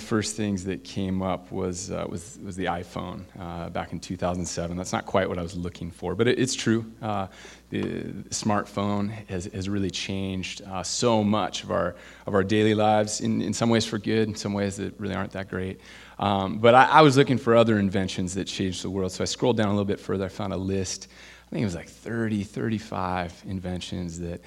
the first things that came up was, uh, was, was the iPhone uh, back in 2007. That's not quite what I was looking for, but it, it's true. Uh, the smartphone has, has really changed uh, so much of our, of our daily lives, in, in some ways for good, in some ways that really aren't that great. Um, but I, I was looking for other inventions that changed the world, so I scrolled down a little bit further. I found a list. I think it was like 30, 35 inventions that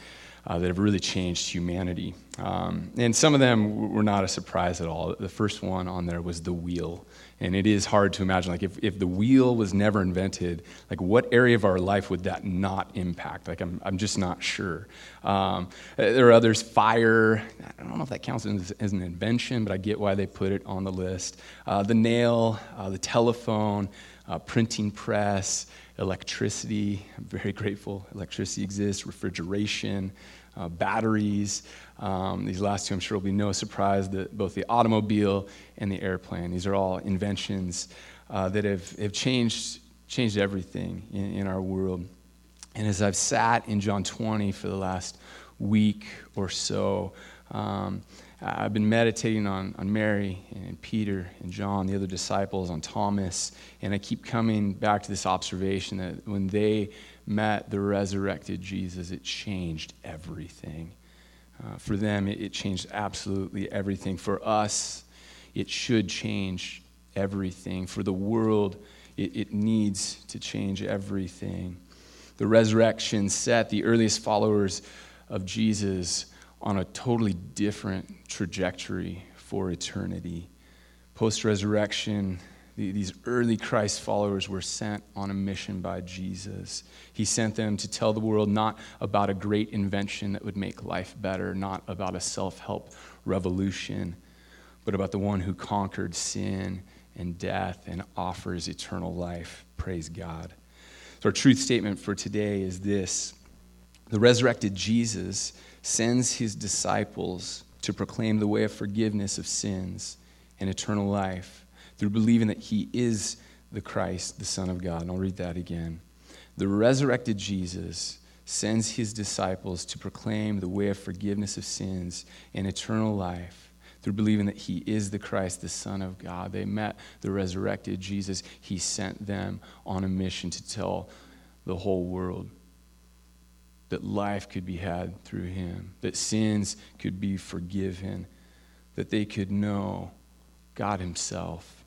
uh, that have really changed humanity. Um, and some of them were not a surprise at all. The first one on there was the wheel. And it is hard to imagine, like, if, if the wheel was never invented, like, what area of our life would that not impact? Like, I'm, I'm just not sure. Um, there are others, fire. I don't know if that counts as, as, an invention, but I get why they put it on the list. Uh, the nail, uh, the telephone, uh, printing press, electricity. I'm very grateful electricity exists, refrigeration, uh, batteries. Um, these last two, I'm sure, will be no surprise that both the automobile and the airplane, these are all inventions uh, that have, have changed, changed everything in, in our world. And as I've sat in John 20 for the last week or so, um, I've been meditating on, on Mary and Peter and John, the other disciples, on Thomas, and I keep coming back to this observation that when they met the resurrected Jesus, it changed everything. Uh, for them, it, it changed absolutely everything. For us, it should change everything. For the world, it, it needs to change everything. The resurrection set the earliest followers of Jesus on a totally different trajectory for eternity. Post resurrection, these early Christ followers were sent on a mission by Jesus. He sent them to tell the world not about a great invention that would make life better, not about a self help revolution, but about the one who conquered sin and death and offers eternal life. Praise God. So, our truth statement for today is this the resurrected Jesus sends his disciples to proclaim the way of forgiveness of sins and eternal life through believing that he is the Christ, the Son of God. And I'll read that again. The resurrected Jesus sends his disciples to proclaim the way of forgiveness of sins and eternal life through believing that he is the Christ, the Son of God. They met the resurrected Jesus. He sent them on a mission to tell the whole world that life could be had through him, that sins could be forgiven, that they could know God Himself.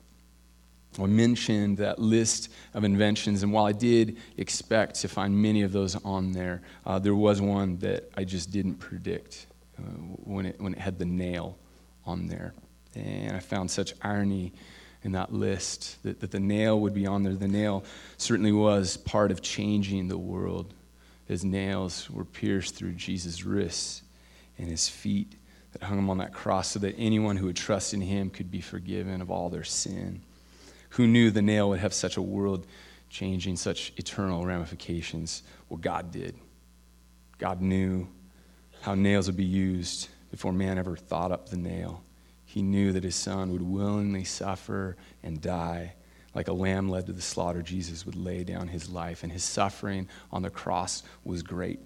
I mentioned that list of inventions, and while I did expect to find many of those on there, uh, there was one that I just didn't predict uh, when, it, when it had the nail on there. And I found such irony in that list that, that the nail would be on there. The nail certainly was part of changing the world his nails were pierced through Jesus' wrists and his feet that hung him on that cross so that anyone who would trust in him could be forgiven of all their sin. Who knew the nail would have such a world changing, such eternal ramifications? Well, God did. God knew how nails would be used before man ever thought up the nail. He knew that his son would willingly suffer and die like a lamb led to the slaughter, Jesus would lay down his life, and his suffering on the cross was great.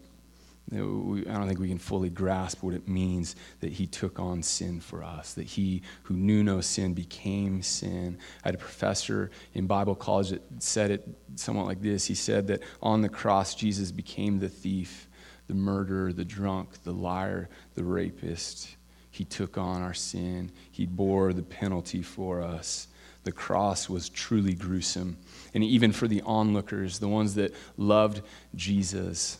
I don't think we can fully grasp what it means that he took on sin for us, that he who knew no sin became sin. I had a professor in Bible college that said it somewhat like this He said that on the cross, Jesus became the thief, the murderer, the drunk, the liar, the rapist. He took on our sin, he bore the penalty for us the cross was truly gruesome. And even for the onlookers, the ones that loved Jesus,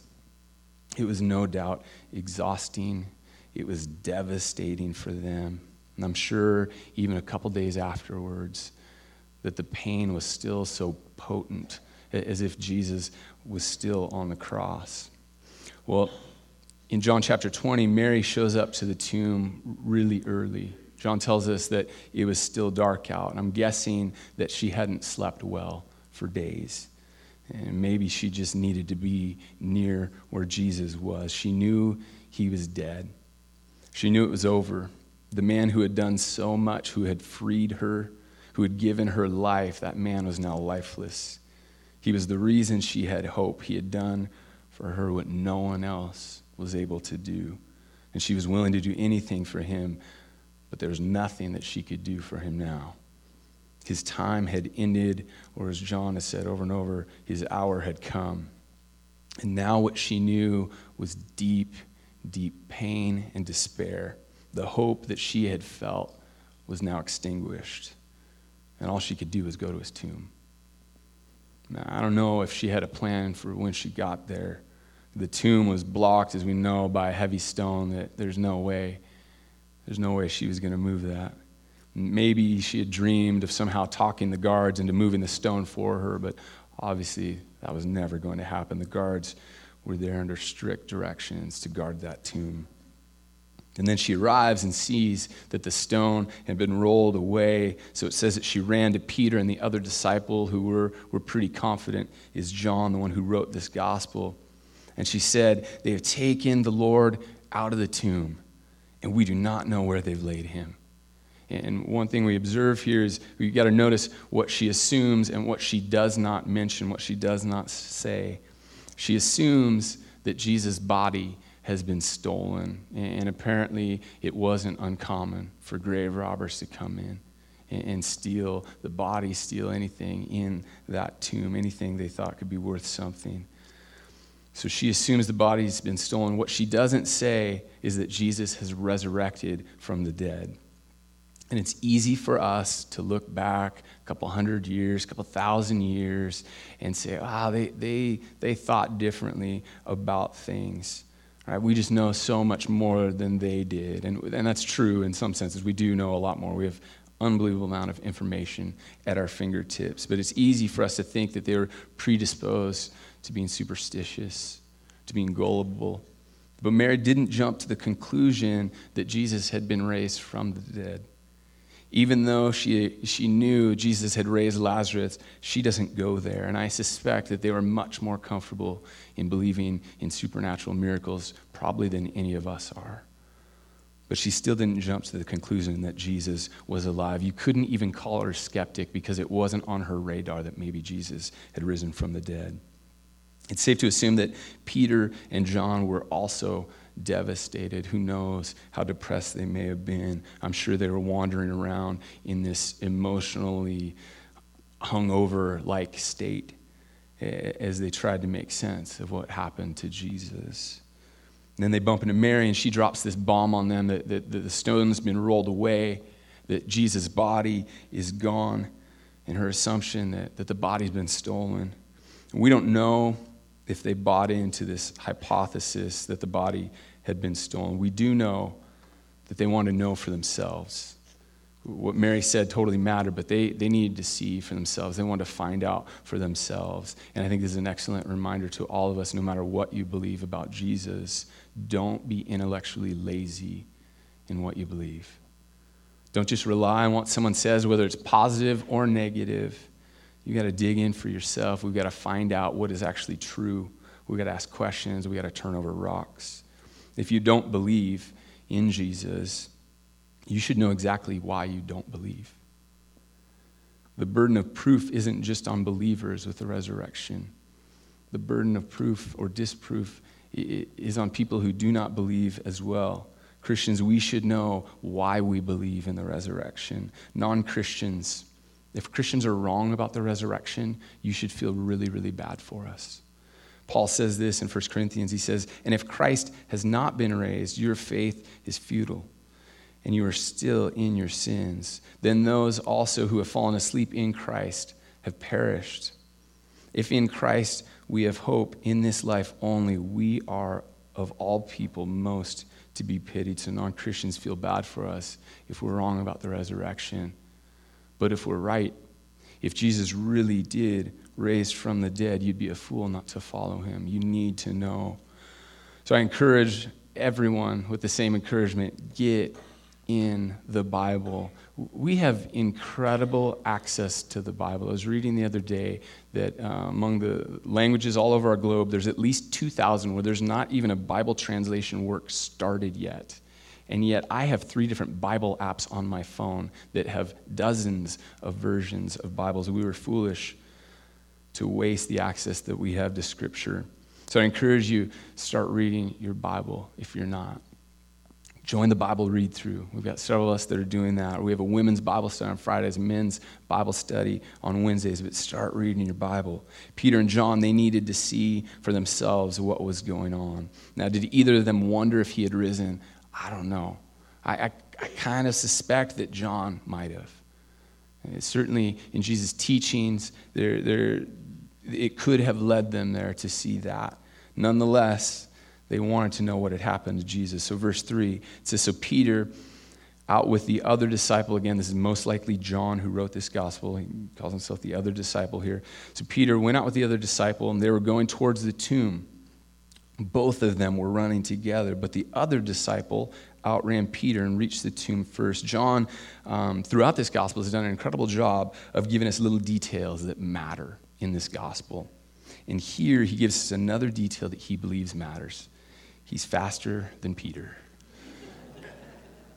it was no doubt exhausting. It was devastating for them. And I'm sure even a couple days afterwards, that the pain was still so potent, as if Jesus was still on the cross. Well, in John chapter 20, Mary shows up to the tomb really early. John tells us that it was still dark out, and I'm guessing that she hadn't slept well for days. And maybe she just needed to be near where Jesus was. She knew he was dead. She knew it was over. The man who had done so much, who had freed her, who had given her life, that man was now lifeless. He was the reason she had hope. He had done for her what no one else was able to do. And she was willing to do anything for him but there was nothing that she could do for him now. His time had ended, or as John has said over and over, his hour had come. And now what she knew was deep, deep pain and despair. The hope that she had felt was now extinguished. And all she could do was go to his tomb. Now, I don't know if she had a plan for when she got there. The tomb was blocked, as we know, by a heavy stone that there's no way. There's no way she was going to move that. Maybe she had dreamed of somehow talking the guards into moving the stone for her, but obviously that was never going to happen. The guards were there under strict directions to guard that tomb. And then she arrives and sees that the stone had been rolled away. So it says that she ran to Peter and the other disciple who were, were pretty confident is John, the one who wrote this gospel. And she said, They have taken the Lord out of the tomb, and we do not know where they've laid him. And one thing we observe here is we've got to notice what she assumes and what she does not mention, what she does not say. She assumes that Jesus' body has been stolen. And apparently, it wasn't uncommon for grave robbers to come in and steal the body, steal anything in that tomb, anything they thought could be worth something. So she assumes the body's been stolen. What she doesn't say is that Jesus has resurrected from the dead. And it's easy for us to look back a couple hundred years, a couple thousand years, and say, ah, they, they, they thought differently about things. Right? We just know so much more than they did. And, and that's true in some senses. We do know a lot more. We have unbelievable amount of information at our fingertips. But it's easy for us to think that they were predisposed to being superstitious, to being gullible. But Mary didn't jump to the conclusion that Jesus had been raised from the dead. Even though she, she knew Jesus had raised Lazarus, she doesn't go there. And I suspect that they were much more comfortable in believing in supernatural miracles, probably than any of us are. But she still didn't jump to the conclusion that Jesus was alive. You couldn't even call her skeptic because it wasn't on her radar that maybe Jesus had risen from the dead. It's safe to assume that Peter and John were also devastated. Who knows how depressed they may have been? I'm sure they were wandering around in this emotionally hungover like state as they tried to make sense of what happened to Jesus. And then they bump into Mary, and she drops this bomb on them that, that, that the stone's been rolled away, that Jesus' body is gone, and her assumption that, that the body's been stolen. We don't know if they bought into this hypothesis that the body had been stolen. We do know that they wanted to know for themselves. What Mary said totally mattered, but they, they needed to see for themselves. They wanted to find out for themselves. And I think this is an excellent reminder to all of us no matter what you believe about Jesus, don't be intellectually lazy in what you believe. Don't just rely on what someone says, whether it's positive or negative. You got to dig in for yourself. We've got to find out what is actually true. We've got to ask questions. We've got to turn over rocks. If you don't believe in Jesus, you should know exactly why you don't believe. The burden of proof isn't just on believers with the resurrection. The burden of proof or disproof is on people who do not believe as well. Christians, we should know why we believe in the resurrection. Non Christians, if Christians are wrong about the resurrection, you should feel really, really bad for us. Paul says this in 1 Corinthians. He says, And if Christ has not been raised, your faith is futile, and you are still in your sins. Then those also who have fallen asleep in Christ have perished. If in Christ we have hope in this life only, we are of all people most to be pitied. So non Christians feel bad for us if we're wrong about the resurrection. But if we're right, if Jesus really did raise from the dead, you'd be a fool not to follow him. You need to know. So I encourage everyone with the same encouragement get in the Bible. We have incredible access to the Bible. I was reading the other day that uh, among the languages all over our globe, there's at least 2,000 where there's not even a Bible translation work started yet. And yet, I have three different Bible apps on my phone that have dozens of versions of Bibles. We were foolish to waste the access that we have to Scripture. So I encourage you, start reading your Bible if you're not. Join the Bible read through. We've got several of us that are doing that. We have a women's Bible study on Fridays, men's Bible study on Wednesdays. But start reading your Bible. Peter and John, they needed to see for themselves what was going on. Now, did either of them wonder if he had risen? I don't know. I, I, I kind of suspect that John might have. Certainly in Jesus' teachings, there, there, it could have led them there to see that. Nonetheless, they wanted to know what had happened to Jesus. So, verse 3 it says So Peter, out with the other disciple, again, this is most likely John who wrote this gospel. He calls himself the other disciple here. So, Peter went out with the other disciple, and they were going towards the tomb. Both of them were running together, but the other disciple outran Peter and reached the tomb first. John, um, throughout this gospel, has done an incredible job of giving us little details that matter in this gospel. And here he gives us another detail that he believes matters. He's faster than Peter.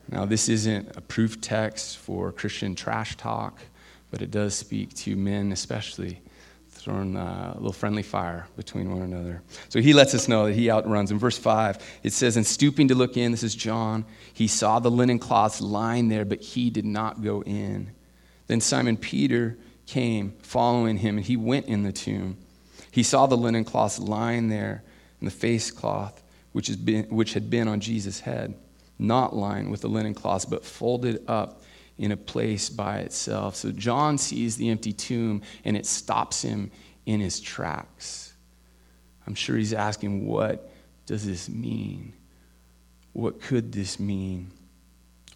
Now, this isn't a proof text for Christian trash talk, but it does speak to men, especially throwing a little friendly fire between one another. So he lets us know that he outruns. In verse 5, it says, And stooping to look in, this is John, he saw the linen cloths lying there, but he did not go in. Then Simon Peter came, following him, and he went in the tomb. He saw the linen cloths lying there, and the face cloth, which, has been, which had been on Jesus' head, not lying with the linen cloths, but folded up in a place by itself. So John sees the empty tomb and it stops him in his tracks. I'm sure he's asking, What does this mean? What could this mean?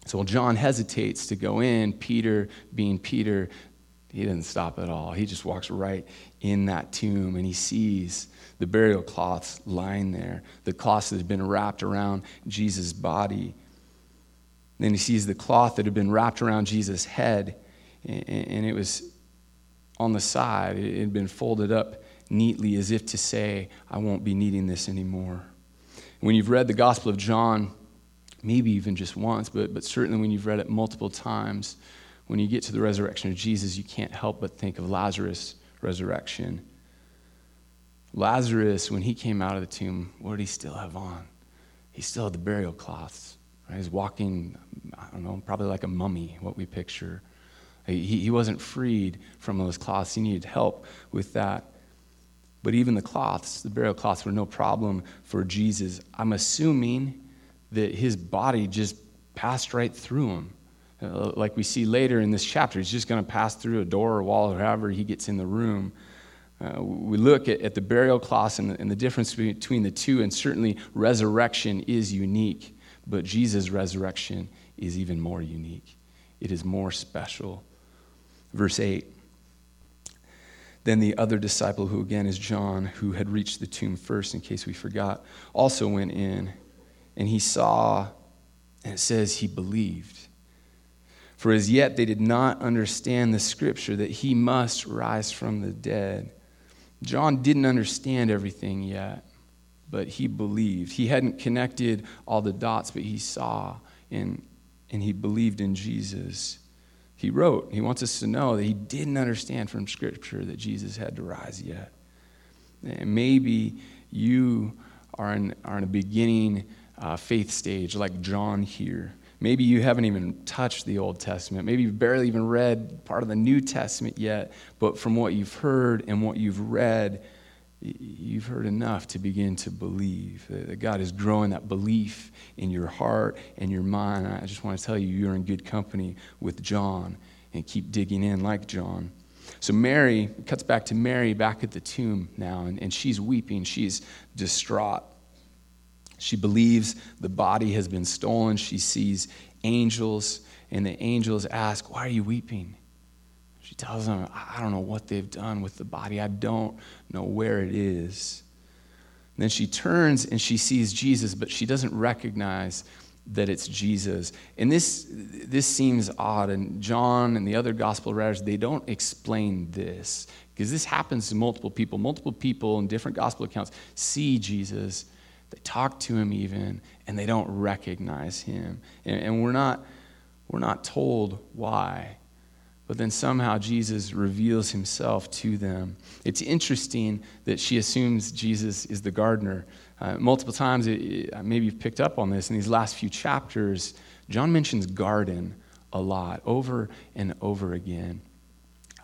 So while John hesitates to go in, Peter, being Peter, he doesn't stop at all. He just walks right in that tomb and he sees the burial cloths lying there, the cloths that had been wrapped around Jesus' body. Then he sees the cloth that had been wrapped around Jesus' head, and it was on the side. It had been folded up neatly as if to say, I won't be needing this anymore. When you've read the Gospel of John, maybe even just once, but, but certainly when you've read it multiple times, when you get to the resurrection of Jesus, you can't help but think of Lazarus' resurrection. Lazarus, when he came out of the tomb, what did he still have on? He still had the burial cloths. Right? He's walking, I don't know, probably like a mummy, what we picture. He, he wasn't freed from those cloths. He needed help with that. But even the cloths, the burial cloths, were no problem for Jesus. I'm assuming that his body just passed right through him. Uh, like we see later in this chapter, he's just going to pass through a door or wall or however he gets in the room. Uh, we look at, at, the burial cloths and the, and the difference between the two, and certainly resurrection is unique. But Jesus' resurrection is even more unique, it is more special. Verse 8 Then the other disciple, who again is John, who had reached the tomb first, in case we forgot, also went in, and he saw, and it says he believed. For as yet they did not understand the scripture that he must rise from the dead. John didn't understand everything yet but he believed. He hadn't connected all the dots, but he saw and, and he believed in Jesus. He wrote, he wants us to know that he didn't understand from Scripture that Jesus had to rise yet. And maybe you are in, are in a beginning uh, faith stage like John here. Maybe you haven't even touched the Old Testament. Maybe you've barely even read part of the New Testament yet, but from what you've heard and what you've read, you've heard enough to begin to believe that God is growing that belief in your heart and your mind. I just want to tell you, you're in good company with John and keep digging in like John. So, Mary cuts back to Mary back at the tomb now, and, and she's weeping. She's distraught. She believes the body has been stolen. She sees angels, and the angels ask, Why are you weeping? She tells them, I don't know what they've done with the body. I don't know where it is. And then she turns and she sees Jesus, but she doesn't recognize that it's Jesus. And this, this seems odd. And John and the other gospel writers, they don't explain this because this happens to multiple people. Multiple people in different gospel accounts see Jesus, they talk to him even, and they don't recognize him. And, and we're, not, we're not told why. But then somehow Jesus reveals himself to them. It's interesting that she assumes Jesus is the gardener. Uh, multiple times, it, it, maybe you've picked up on this in these last few chapters, John mentions garden a lot, over and over again.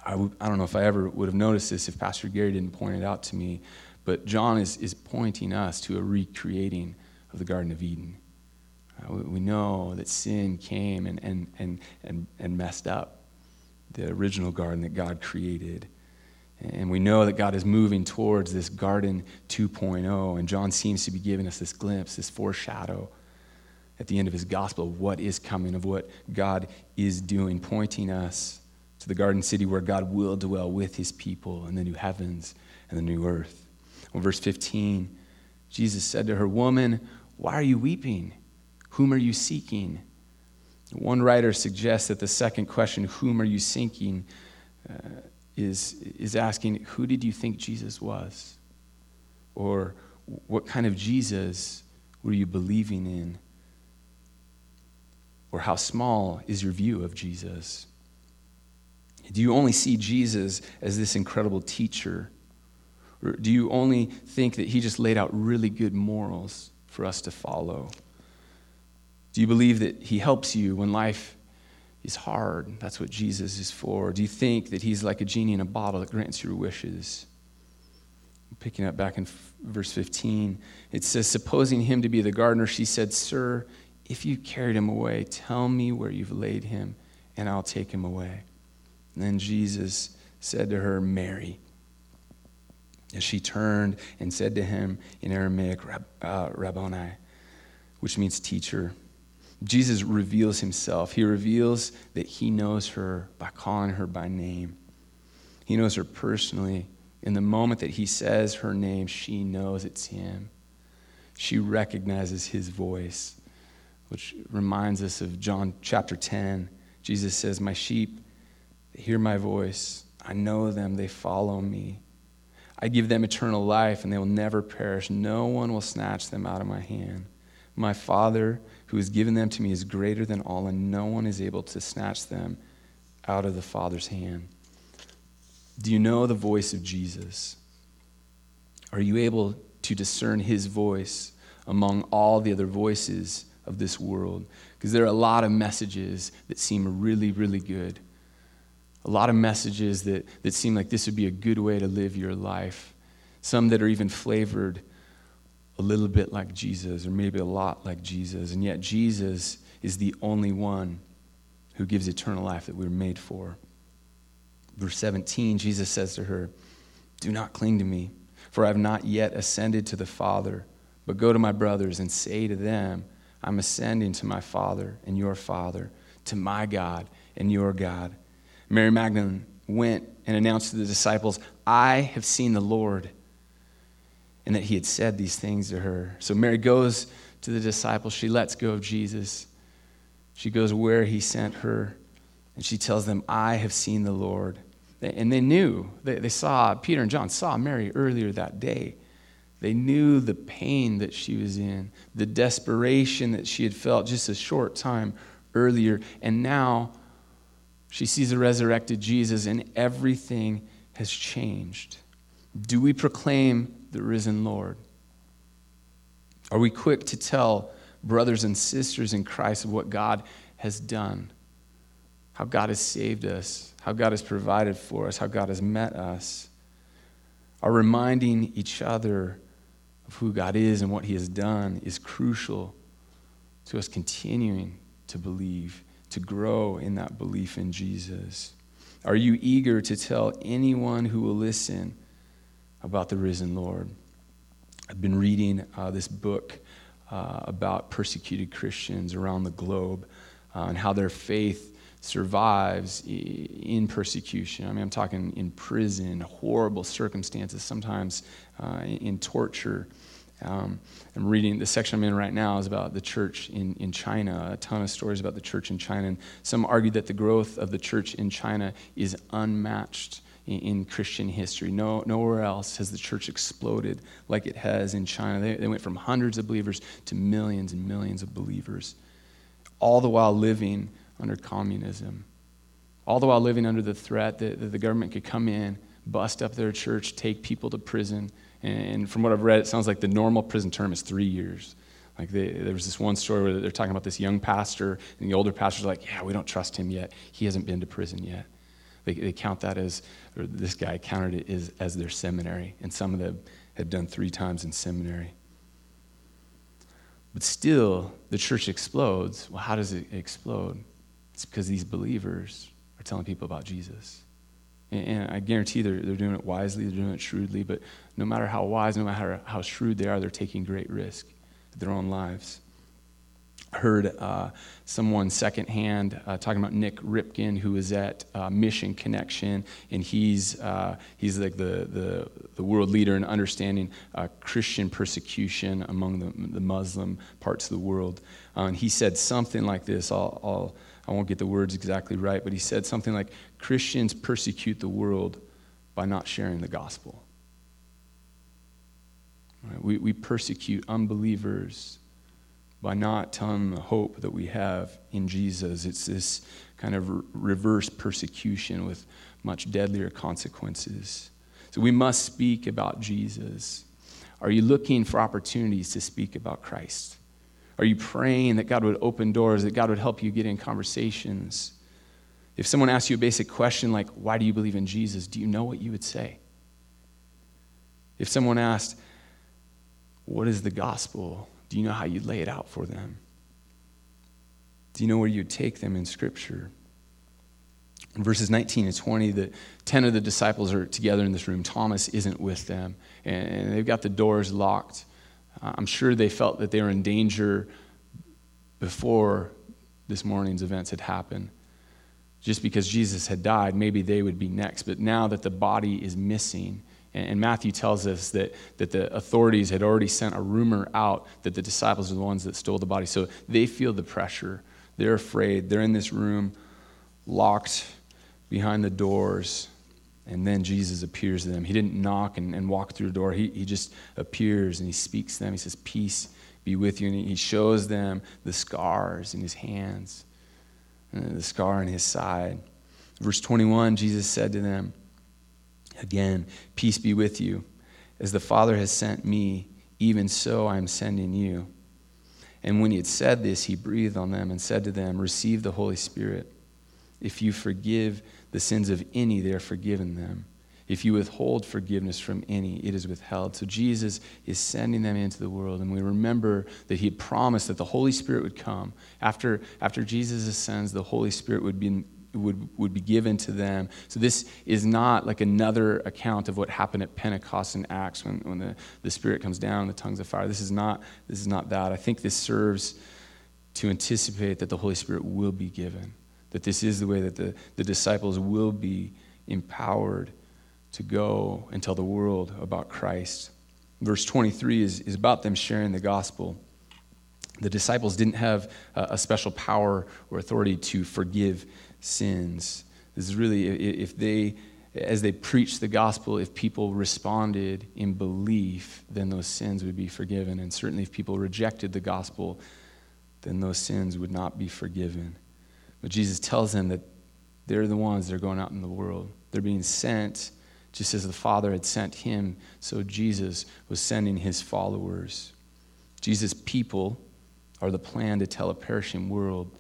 I w- I don't know if I ever would have noticed this if Pastor Gary didn't point it out to me, but John is, is pointing us to a recreating of the Garden of Eden. Uh, we, we know that sin came and, and, and, and, and messed up the original garden that God created. And we know that God is moving towards this garden 2.0. And John seems to be giving us this glimpse, this foreshadow at the end of his gospel of what is coming, of what God is doing, pointing us to the garden city where God will dwell with his people in the new heavens and the new earth. Well, verse 15, Jesus said to her, Woman, why are you weeping? Whom are you seeking? One writer suggests that the second question, whom are you seeking, uh, is, is asking, who did you think Jesus was? Or what kind of Jesus were you believing in? Or how small is your view of Jesus? Do you only see Jesus as this incredible teacher? Or do you only think that he just laid out really good morals for us to follow? Do you believe that He helps you when life is hard? That's what Jesus is for. Do you think that He's like a genie in a bottle that grants your wishes? Picking up back in verse 15, it says, Supposing him to be the gardener, she said, Sir, if you carried him away, tell me where you've laid him, and I'll take him away. And then Jesus said to her, Mary. And she turned and said to him in Aramaic, uh, Rabboni, which means teacher. Jesus reveals himself. He reveals that he knows her by calling her by name. He knows her personally. In the moment that he says her name, she knows it's him. She recognizes his voice, which reminds us of John chapter 10. Jesus says, My sheep hear my voice. I know them, they follow me. I give them eternal life, and they will never perish. No one will snatch them out of my hand. My Father who has given them to me is greater than all, and no one is able to snatch them out of the Father's hand. Do you know the voice of Jesus? Are you able to discern his voice among all the other voices of this world? Because there are a lot of messages that seem really, really good. A lot of messages that, that seem like this would be a good way to live your life. Some that are even flavored a little bit like Jesus, or maybe a lot like Jesus, and yet Jesus is the only one who gives eternal life that we were made for. Verse 17, Jesus says to her, Do not cling to me, for I have not yet ascended to the Father, but go to my brothers and say to them, I'm ascending to my Father and your Father, to my God and your God. Mary Magdalene went and announced to the disciples, I have seen the Lord and that he had said these things to her. So Mary goes to the disciples. She lets go of Jesus. She goes where he sent her, and she tells them, I have seen the Lord. And they knew, they, they saw, Peter and John saw Mary earlier that day. They knew the pain that she was in, the desperation that she had felt just a short time earlier. And now she sees the resurrected Jesus, and everything has changed. Do we proclaim the risen Lord? Are we quick to tell brothers and sisters in Christ of what God has done? How God has saved us, how God has provided for us, how God has met us? Are reminding each other of who God is and what He has done is crucial to us continuing to believe, to grow in that belief in Jesus. Are you eager to tell anyone who will listen? About the risen Lord. I've been reading uh, this book uh, about persecuted Christians around the globe uh, and how their faith survives in persecution. I mean, I'm talking in prison, horrible circumstances, sometimes uh, in torture. Um, I'm reading the section I'm in right now is about the church in, in China, a ton of stories about the church in China. And some argue that the growth of the church in China is unmatched in, Christian history. No, nowhere else has the church exploded like it has in China. They, they went from hundreds of believers to millions and millions of believers, all the while living under communism. all the while living under the threat that, that the government could come in, bust up their church, take people to prison. And from what I've read, it sounds like the normal prison term is three years. Like they, there was this one story where they're talking about this young pastor, and the older pastor's like, "Yeah, we don't trust him yet. He hasn't been to prison yet." They, they count that as, or this guy counted it as, as their seminary, and some of them had done three times in seminary. But still, the church explodes. Well, how does it explode? It's because these believers are telling people about Jesus. And I guarantee they're, they're doing it wisely, they're doing it shrewdly, but no matter how wise, no matter how shrewd they are, they're taking great risk with their own lives. Heard uh, someone secondhand uh, talking about Nik Ripken, who is at uh, Mission Connection, and he's, uh, he's like the, the, the, world leader in understanding uh, Christian persecution among the, the Muslim parts of the world. Uh, and he said something like this. I'll, I'll I won't get the words exactly right, but he said something like Christians persecute the world by not sharing the gospel. Right? We, we persecute unbelievers by not telling the hope that we have in Jesus. It's this kind of re- reverse persecution with much deadlier consequences. So we must speak about Jesus. Are you looking for opportunities to speak about Christ? Are you praying that God would open doors, that God would help you get in conversations? If someone asks you a basic question like, Why do you believe in Jesus? do you know what you would say? If someone asked, What is the gospel? Do you know how you'd lay it out for them? Do you know where you'd take them in Scripture? In verses 19 and 20, the 10 of the disciples are together in this room. Thomas isn't with them, and they've got the doors locked. Uh, I'm sure they felt that they were in danger before this morning's events had happened. Just because Jesus had died, maybe they would be next. But now that the body is missing, and Matthew tells us that, that the authorities had already sent a rumor out that the disciples are the ones that stole the body. So they feel the pressure. They're afraid. They're in this room, locked behind the doors. And then Jesus appears to them. He didn't knock and, and walk through the door. He, he just appears and he speaks to them. He says, Peace be with you. And he shows them the scars in his hands, and the scar in his side. Verse 21, Jesus said to them, Again, peace be with you. As the Father has sent me, even so I am sending you. And when he had said this, he breathed on them and said to them, Receive the Holy Spirit. If you forgive the sins of any, they are forgiven them. If you withhold forgiveness from any, it is withheld. So Jesus is sending them into the world. And we remember that he had promised that the Holy Spirit would come. After, after Jesus ascends, the Holy Spirit would be would, would be given to them. So this is not like another account of what happened at Pentecost in Acts when, when the, the Spirit comes down, the tongues of fire. This is not this is not that. I think this serves to anticipate that the Holy Spirit will be given. That this is the way that the, the disciples will be empowered to go and tell the world about Christ. Verse 23 is, is about them sharing the gospel. The disciples didn't have a special power or authority to forgive sins. This is really, if they, as they preached the gospel, if people responded in belief, then those sins would be forgiven. And certainly, if people rejected the gospel, then those sins would not be forgiven. But Jesus tells them that they're the ones that are going out in the world. They're being sent just as the Father had sent him, so Jesus was sending his followers. Jesus' people are the plan to tell a perishing world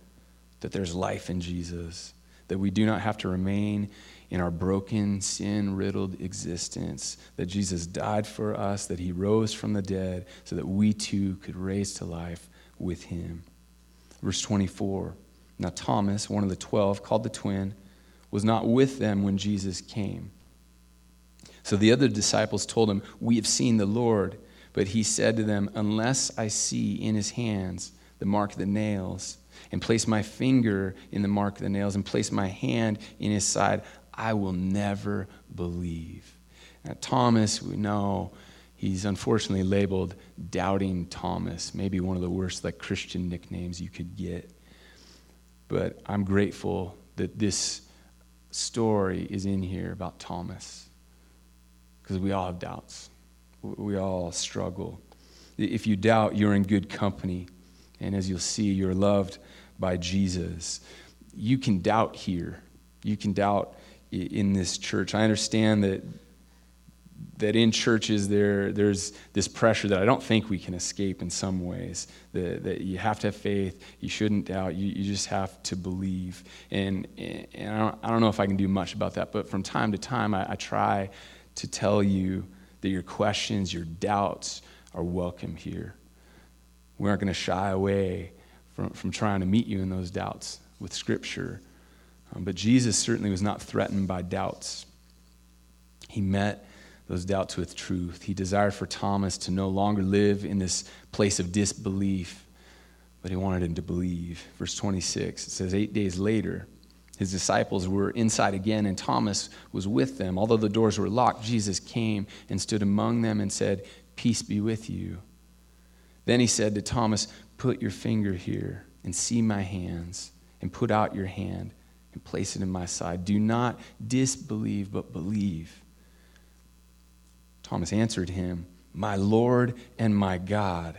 that there's life in Jesus that we do not have to remain in our broken, sin riddled existence, that Jesus died for us, that he rose from the dead, so that we too could raise to life with him. Verse 24 Now, Thomas, one of the twelve, called the twin, was not with them when Jesus came. So the other disciples told him, We have seen the Lord. But he said to them, Unless I see in his hands the mark of the nails, and place my finger in the mark of the nails and place my hand in his side, I will never believe. Now, Thomas, we know he's unfortunately labeled Doubting Thomas, maybe one of the worst like Christian nicknames you could get. But I'm grateful that this story is in here about Thomas because we all have doubts. We all struggle. If you doubt, you're in good company. And as you'll see, you're loved by Jesus. You can doubt here. You can doubt in this church. I understand that that in churches there there's this pressure that I don't think we can escape in some ways. That, that you have to have faith, you shouldn't doubt, you, you just have to believe. And, and I, don't, I don't know if I can do much about that, but from time to time I, I try to tell you that your questions, your doubts are welcome here. We aren't going to shy away from, from trying to meet you in those doubts with Scripture. Um, but Jesus certainly was not threatened by doubts. He met those doubts with truth. He desired for Thomas to no longer live in this place of disbelief, but he wanted him to believe. Verse 26, it says, Eight days later, his disciples were inside again, and Thomas was with them. Although the doors were locked, Jesus came and stood among them and said, Peace be with you. Then he said to Thomas, Put your finger here and see my hands, and put out your hand and place it in my side. Do not disbelieve, but believe. Thomas answered him, My Lord and my God.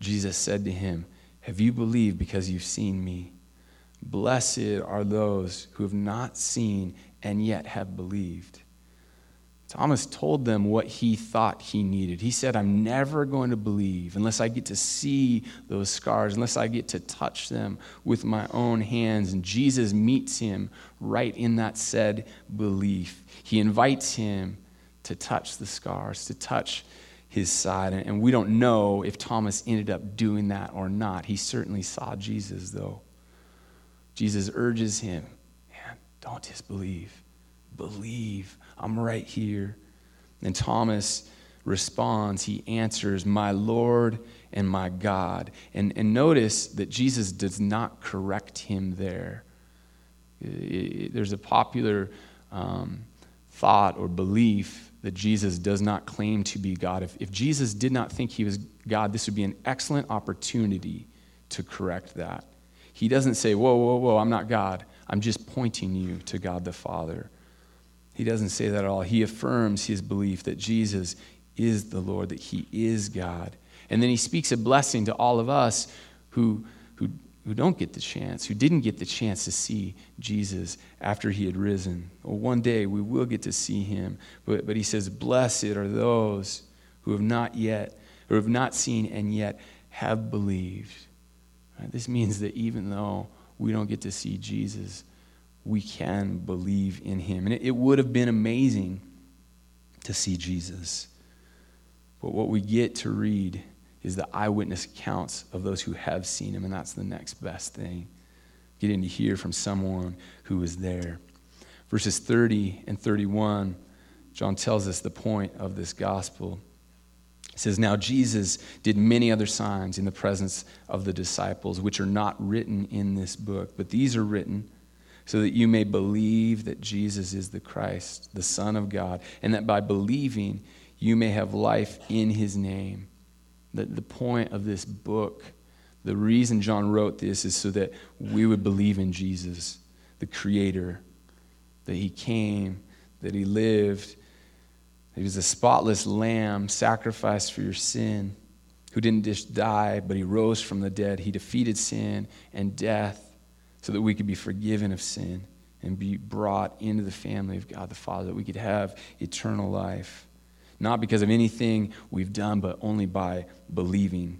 Jesus said to him, Have you believed because you've seen me? Blessed are those who have not seen and yet have believed. Thomas told them what he thought he needed. He said, I'm never going to believe unless I get to see those scars, unless I get to touch them with my own hands. And Jesus meets him right in that said belief. He invites him to touch the scars, to touch his side. And we don't know if Thomas ended up doing that or not. He certainly saw Jesus, though. Jesus urges him, man, don't disbelieve. Believe. I'm right here. And Thomas responds, he answers, My Lord and my God. And, and notice that Jesus does not correct him there. There's a popular um, thought or belief that Jesus does not claim to be God. If, if Jesus did not think he was God, this would be an excellent opportunity to correct that. He doesn't say, Whoa, whoa, whoa, I'm not God. I'm just pointing you to God the Father. He doesn't say that at all. He affirms his belief that Jesus is the Lord, that he is God. And then he speaks a blessing to all of us who, who who don't get the chance, who didn't get the chance to see Jesus after he had risen. Well, one day we will get to see him. But, but he says, Blessed are those who have not yet, or have not seen and yet have believed. Right? This means that even though we don't get to see Jesus, we can believe in him. And it, it would have been amazing to see Jesus. But what we get to read is the eyewitness accounts of those who have seen him, and that's the next best thing. Getting to hear from someone who was there. Verses 30 and 31, John tells us the point of this gospel. He says, Now Jesus did many other signs in the presence of the disciples, which are not written in this book, but these are written so that you may believe that Jesus is the Christ, the Son of God, and that by believing you may have life in his name. That the point of this book, the reason John wrote this is so that we would believe in Jesus, the Creator, that He came, that He lived, that He was a spotless lamb sacrificed for your sin, who didn't just die, but He rose from the dead. He defeated sin and death so that we could be forgiven of sin and be brought into the family of God the Father, that we could have eternal life not because of anything we've done, but only by believing.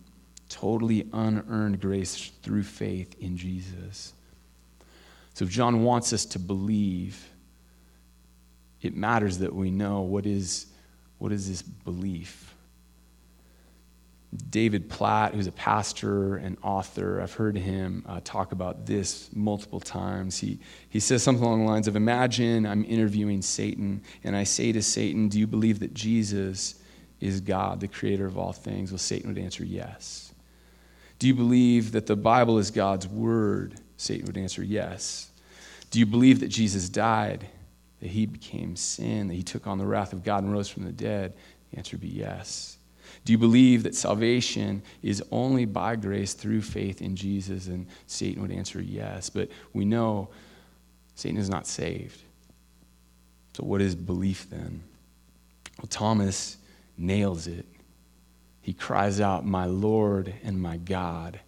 Totally unearned grace through faith in Jesus. So if John wants us to believe, it matters that we know what is, what is this belief. David Platt, who's a pastor and author, I've heard him uh, talk about this multiple times. He, he says something along the lines of Imagine I'm interviewing Satan, and I say to Satan, Do you believe that Jesus is God, the creator of all things? Well, Satan would answer, Yes. Do you believe that the Bible is God's word? Satan would answer, Yes. Do you believe that Jesus died, that he became sin, that he took on the wrath of God and rose from the dead? The answer would be yes. Do you believe that salvation is only by grace through faith in Jesus? And Satan would answer yes. But we know Satan is not saved. So, what is belief then? Well, Thomas nails it. He cries out, My Lord and my God.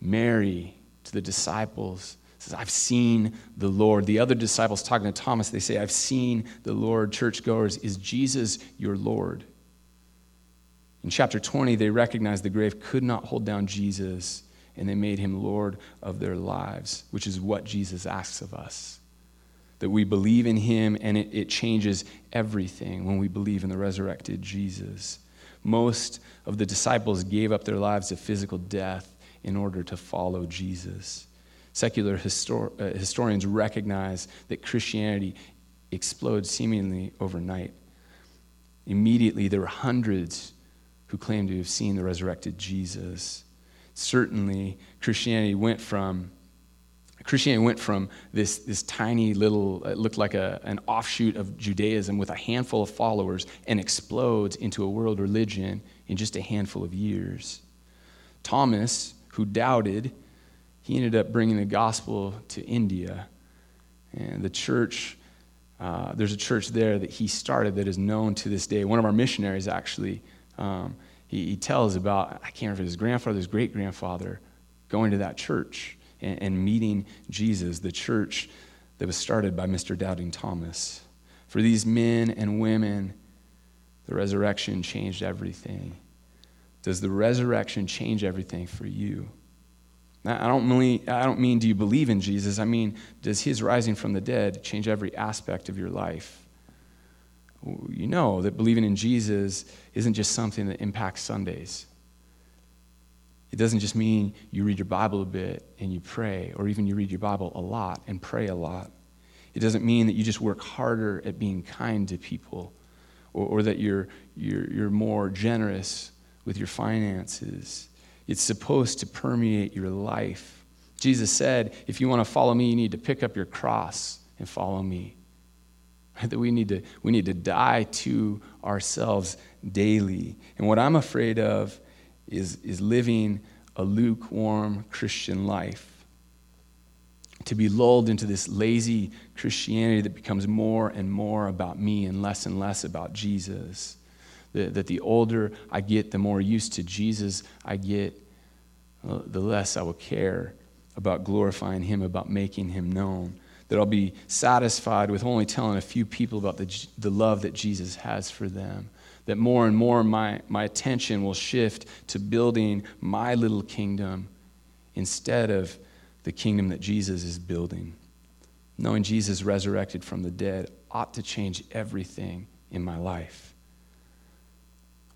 Mary, to the disciples, says, I've seen the Lord. The other disciples talking to Thomas, they say, I've seen the Lord. Churchgoers, is Jesus your Lord? In chapter 20, they recognized the grave could not hold down Jesus, and they made him Lord of their lives, which is what Jesus asks of us. That we believe in him, and it, it changes everything when we believe in the resurrected Jesus. Most of the disciples gave up their lives to physical death in order to follow Jesus. Secular histor- uh, historians recognize that Christianity explodes seemingly overnight. Immediately, there were hundreds who claimed to have seen the resurrected Jesus. Certainly, Christianity went from Christianity went from this, this tiny little, it looked like a, an offshoot of Judaism with a handful of followers and explodes into a world religion in just a handful of years. Thomas, who doubted, he ended up bringing the gospel to India. And the church, uh, there's a church there that he started that is known to this day. One of our missionaries, actually, um, he, he, tells about, I can't remember his grandfather, his great grandfather, going to that church and, and meeting Jesus, the church that was started by Mr. Doubting Thomas. For these men and women, the resurrection changed everything. Does the resurrection change everything for you? I don't, mean, I don't mean do you believe in Jesus? I mean, does his rising from the dead change every aspect of your life? You know that believing in Jesus isn't just something that impacts Sundays. It doesn't just mean you read your Bible a bit and you pray, or even you read your Bible a lot and pray a lot. It doesn't mean that you just work harder at being kind to people, or, or that you're, you're, you're more generous with your finances. It's supposed to permeate your life. Jesus said, if you want to follow me, you need to pick up your cross and follow me. That we need to, we need to die to ourselves daily. And what I'm afraid of is, is living a lukewarm Christian life. To be lulled into this lazy Christianity that becomes more and more about me and less and less about Jesus. That, that the older I get, the more used to Jesus I get, uh, the less I will care about glorifying Him, about making Him known. That I'll be satisfied with only telling a few people about the, the love that Jesus has for them that more and more my, my attention will shift to building my little kingdom instead of the kingdom that Jesus is building. Knowing Jesus resurrected from the dead ought to change everything in my life.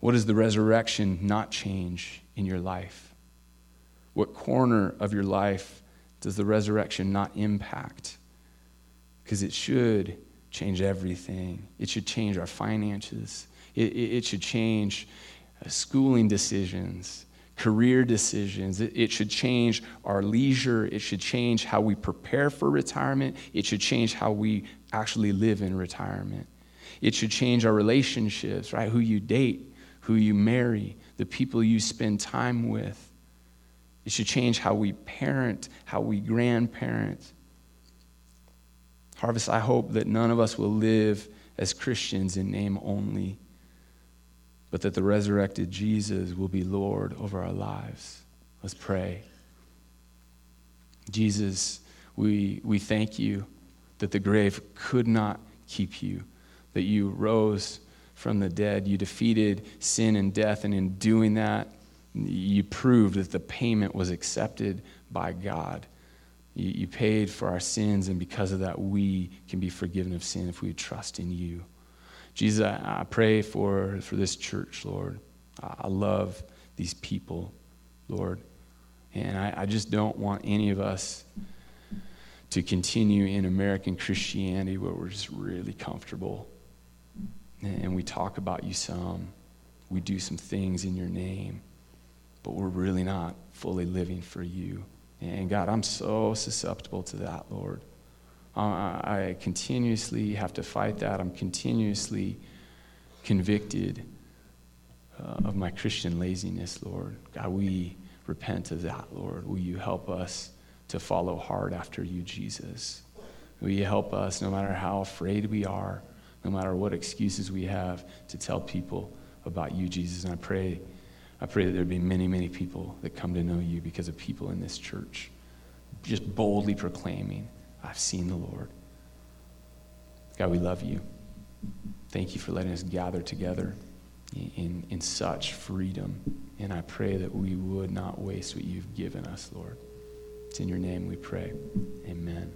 What does the resurrection not change in your life? What corner of your life does the resurrection not impact? Because it should change everything. It should change our finances. It, it should change uh, schooling decisions, career decisions. It, it should change our leisure. It should change how we prepare for retirement. It should change how we actually live in retirement. It should change our relationships, right? Who you date, who you marry, the people you spend time with. It should change how we parent, how we grandparent. Harvest, I hope that none of us will live as Christians in name only, but that the resurrected Jesus will be Lord over our lives. Let's pray. Jesus, we, we thank you that the grave could not keep you, that you rose from the dead. You defeated sin and death, and in doing that, you proved that the payment was accepted by God. You, you paid for our sins, and because of that, we can be forgiven of sin if we trust in you. Jesus, I, I pray for, for this church, Lord. I love these people, Lord. And I, I just don't want any of us to continue in American Christianity where we're just really comfortable. And we talk about you some, we do some things in your name, but we're really not fully living for you. And God, I'm so susceptible to that, Lord. I continuously have to fight that. I'm continuously convicted uh, of my Christian laziness, Lord. God, we repent of that, Lord. Will you help us to follow hard after you, Jesus? Will you help us, no matter how afraid we are, no matter what excuses we have, to tell people about you, Jesus? And I pray, I pray that there be many, many people that come to know you because of people in this church just boldly proclaiming, I've seen the Lord. God, we love you. Thank you for letting us gather together in, in such freedom. And I pray that we would not waste what you've given us, Lord. It's in your name we pray. Amen.